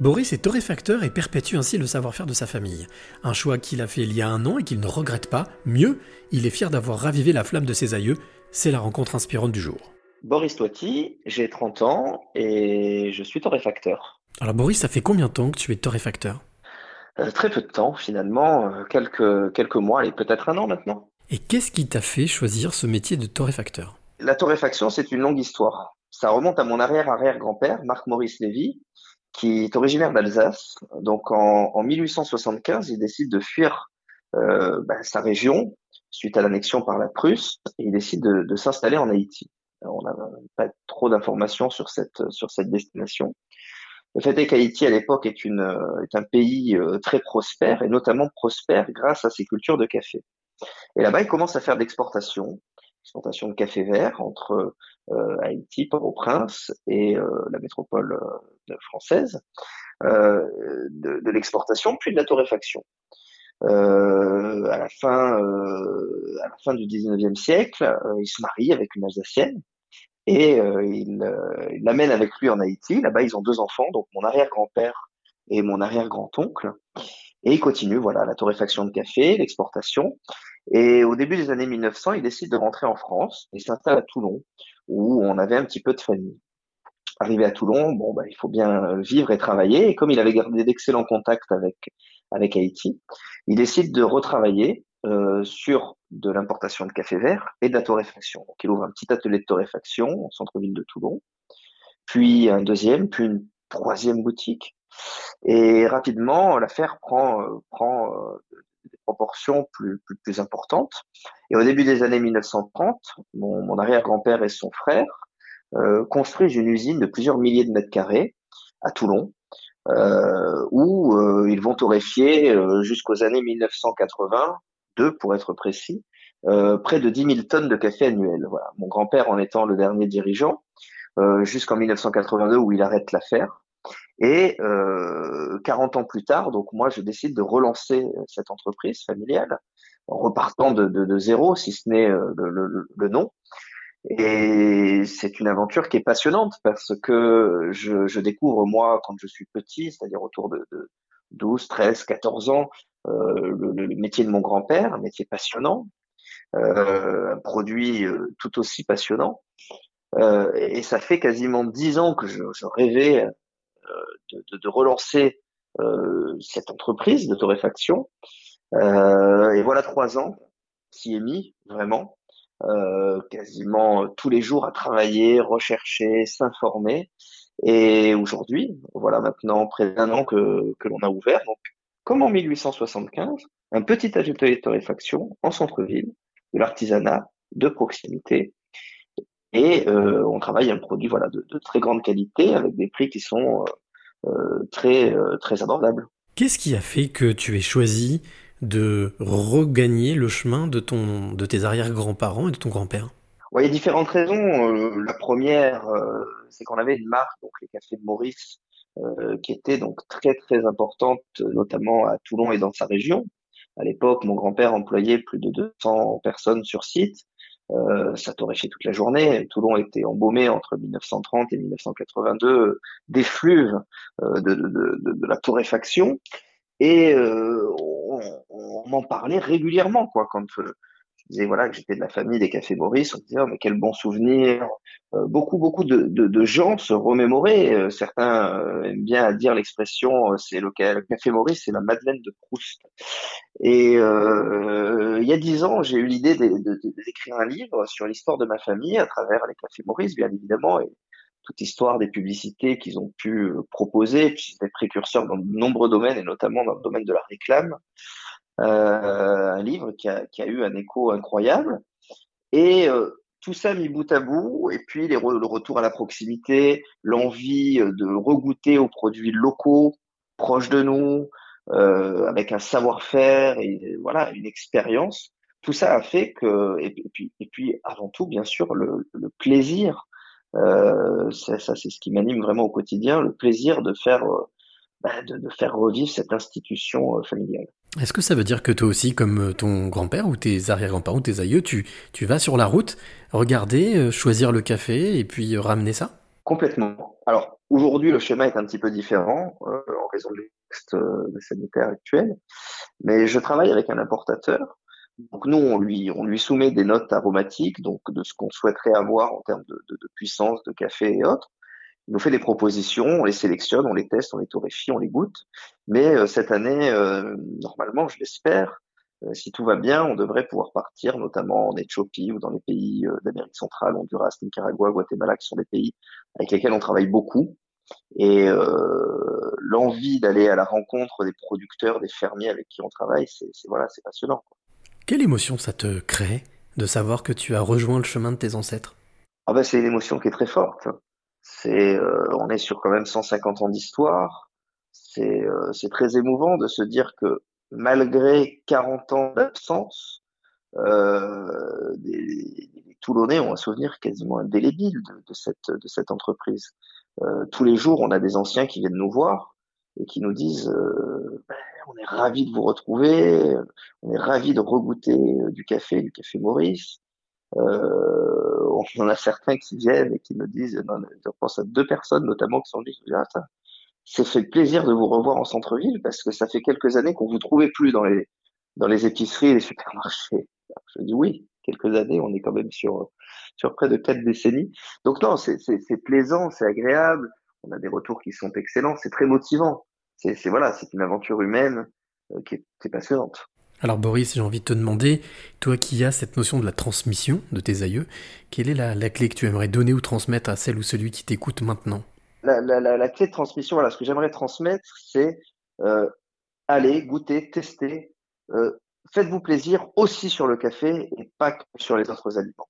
Boris est torréfacteur et perpétue ainsi le savoir-faire de sa famille. Un choix qu'il a fait il y a un an et qu'il ne regrette pas. Mieux, il est fier d'avoir ravivé la flamme de ses aïeux. C'est la rencontre inspirante du jour. Boris Toiti, j'ai 30 ans et je suis torréfacteur. Alors Boris, ça fait combien de temps que tu es torréfacteur? Euh, Très peu de temps finalement, euh, quelques, quelques mois et peut-être un an maintenant. Et qu'est-ce qui t'a fait choisir ce métier de torréfacteur? La torréfaction, c'est une longue histoire. Ça remonte à mon arrière-arrière-grand-père, Marc-Maurice Lévy, qui est originaire d'Alsace. Donc en, en, 1875, il décide de fuir euh, bah, sa région suite à l'annexion par la Prusse et il décide de, de s'installer en Haïti. Alors, on n'a pas trop d'informations sur cette, sur cette destination. Le fait est qu'Haïti à l'époque est, est un pays euh, très prospère et notamment prospère grâce à ses cultures de café. Et là-bas, il commence à faire d'exportation, exportation de café vert entre euh, Haïti, Port-au-Prince et euh, la métropole euh, française, euh, de, de l'exportation puis de la torréfaction. Euh, à la fin, euh, à la fin du 19e siècle, il se marie avec une Alsacienne et il l'amène avec lui en Haïti. Là-bas, ils ont deux enfants, donc mon arrière-grand-père et mon arrière-grand-oncle. Et il continue, voilà, la torréfaction de café, l'exportation. Et au début des années 1900, il décide de rentrer en France et s'installe à Toulon, où on avait un petit peu de famille. Arrivé à Toulon, bon, bah, il faut bien vivre et travailler. Et comme il avait gardé d'excellents contacts avec avec Haïti, il décide de retravailler euh, sur de l'importation de café vert et de la torréfaction. Donc, il ouvre un petit atelier de torréfaction au centre-ville de Toulon, puis un deuxième, puis une troisième boutique. Et rapidement, l'affaire prend, euh, prend euh, des proportions plus, plus, plus, importantes. Et au début des années 1930, mon, mon arrière-grand-père et son frère euh, construisent une usine de plusieurs milliers de mètres carrés à Toulon, euh, où euh, ils vont torréfier euh, jusqu'aux années 1982, pour être précis, près de 10 000 tonnes de café annuel. Voilà. Mon grand-père en étant le dernier dirigeant, jusqu'en 1982 où il arrête l'affaire. Et euh, 40 ans plus tard, donc moi, je décide de relancer cette entreprise familiale en repartant de, de, de zéro, si ce n'est le, le, le, nom. Et c'est une aventure qui est passionnante parce que je, découvre, moi, quand je suis petit, c'est-à-dire autour de, de 12, 13, 14 ans, euh, le, le, métier de mon grand-père, un métier passionnant, euh, un produit euh, tout aussi passionnant. Euh, et ça fait quasiment dix ans que je, je rêvais euh, de, relancer euh, cette entreprise de torréfaction. et voilà trois ans s'y est mis, vraiment. Euh, quasiment tous les jours à travailler, rechercher, s'informer. Et aujourd'hui, voilà maintenant près d'un an que, que l'on a ouvert, donc comme en 1875, un petit atelier de torréfaction en centre-ville, de l'artisanat de proximité. Et euh, on travaille un produit voilà de, de, très grande qualité avec des prix qui sont euh, euh très euh, très abordables. Qu'est-ce qui a fait que tu aies choisi de regagner le chemin de, ton, de tes arrière-grands-parents et de ton grand-père? Ouais, Il y a différentes raisons. Euh, la première, c'est qu'on avait une marque, donc les cafés de Maurice, euh, qui était donc très très importante, notamment à Toulon et dans sa région. À l'époque, mon grand-père employait plus de 200 personnes sur site. Euh, ça torréfiait toute la journée. Toulon était embaumé entre 1930 et 1982 d'effluves euh, de, de, de, de, la torréfaction. Et euh, on, on m'en parlait régulièrement, quoi. Quand euh, je disais voilà que j'étais de la famille des cafés Maurice, on disait oh, mais quel bon souvenir. Euh, beaucoup beaucoup de, de, de, gens se remémoraient. Certains aiment bien dire l'expression c'est le, le, café Maurice, c'est la Madeleine de Proust. Et il y a dix ans, j'ai eu l'idée d'écrire un livre sur l'histoire de ma famille à travers les cafés Maurice, bien évidemment, et toute histoire des publicités qu'ils ont pu proposer, puis des précurseurs dans de nombreux domaines, et notamment dans le domaine de la réclame. Euh, un livre qui a, eu un écho incroyable. Et euh, tout ça mis bout à bout, et puis le retour à la proximité, l'envie de regoûter aux produits locaux, proches de nous, euh, avec un savoir-faire et voilà une expérience. Tout ça a fait que, et puis, et puis avant tout, bien sûr, le, le plaisir euh, ça, ça c'est ce qui m'anime vraiment au quotidien, le plaisir de faire, euh, bah, de, de, faire revivre cette institution euh, familiale. Est-ce que ça veut dire que toi aussi, comme ton grand-père ou tes arrière-grands-parents ou tes aïeux, tu, tu vas sur la route, regarder, choisir le café et puis ramener ça? Complètement. Alors Aujourd'hui, le schéma est un petit peu différent euh, en raison de contexte euh, sanitaire actuel, mais je travaille avec un importateur. Donc nous, on lui, on lui soumet des notes aromatiques, donc de ce qu'on souhaiterait avoir en termes de, puissance, de café et autres. Il nous fait des propositions, on les sélectionne, on les teste, on les torréfie, on les goûte. Mais euh, cette année, euh, normalement, je l'espère, si tout va bien, on devrait pouvoir partir, notamment en Éthiopie ou dans les pays d'Amérique centrale, Honduras, Nicaragua, Guatemala, qui sont des pays avec lesquels on travaille beaucoup. Et l'envie d'aller à la rencontre des producteurs, des fermiers avec qui on travaille, c'est voilà, c'est passionnant. Quelle émotion ça te crée de savoir que tu as rejoint le chemin de tes ancêtres? Ah ben, c'est une émotion qui est très forte. C'est, euh, on est sur quand même 150 ans d'histoire. C'est, euh, c'est très émouvant de se dire que malgré 40 ans d'absence, euh, les, Toulonnais ont un souvenir quasiment indélébile de, de cette, de cette entreprise. Euh, tous les jours, on a des anciens qui viennent nous voir et qui nous disent euh, ben, on est ravis de vous retrouver, on est ravis de regoûter du café, du café Maurice. Euh, on en a certains qui viennent et qui me disent, non, je pense à deux personnes notamment qui sont dit, ah, ça, c'est fait plaisir de vous revoir en centre-ville parce que ça fait quelques années qu'on vous trouvait plus dans les dans les épiceries et les supermarchés. je dis oui, quelques années, on est quand même sur sur près de quatre décennies. Donc non, c'est c'est plaisant, c'est agréable. On a des retours qui sont excellents, c'est très motivant. C'est voilà, c'est une aventure humaine euh, qui, est, qui est passionnante. Alors Boris, j'ai envie de te demander, toi qui as cette notion de la transmission de tes aïeux, quelle est la, clé que tu aimerais donner ou transmettre à celle ou celui qui t'écoute maintenant? La, clé de transmission, voilà, ce que j'aimerais transmettre, c'est euh, allez, goûter, tester, euh, faites-vous plaisir aussi sur le café et pas que sur les autres aliments.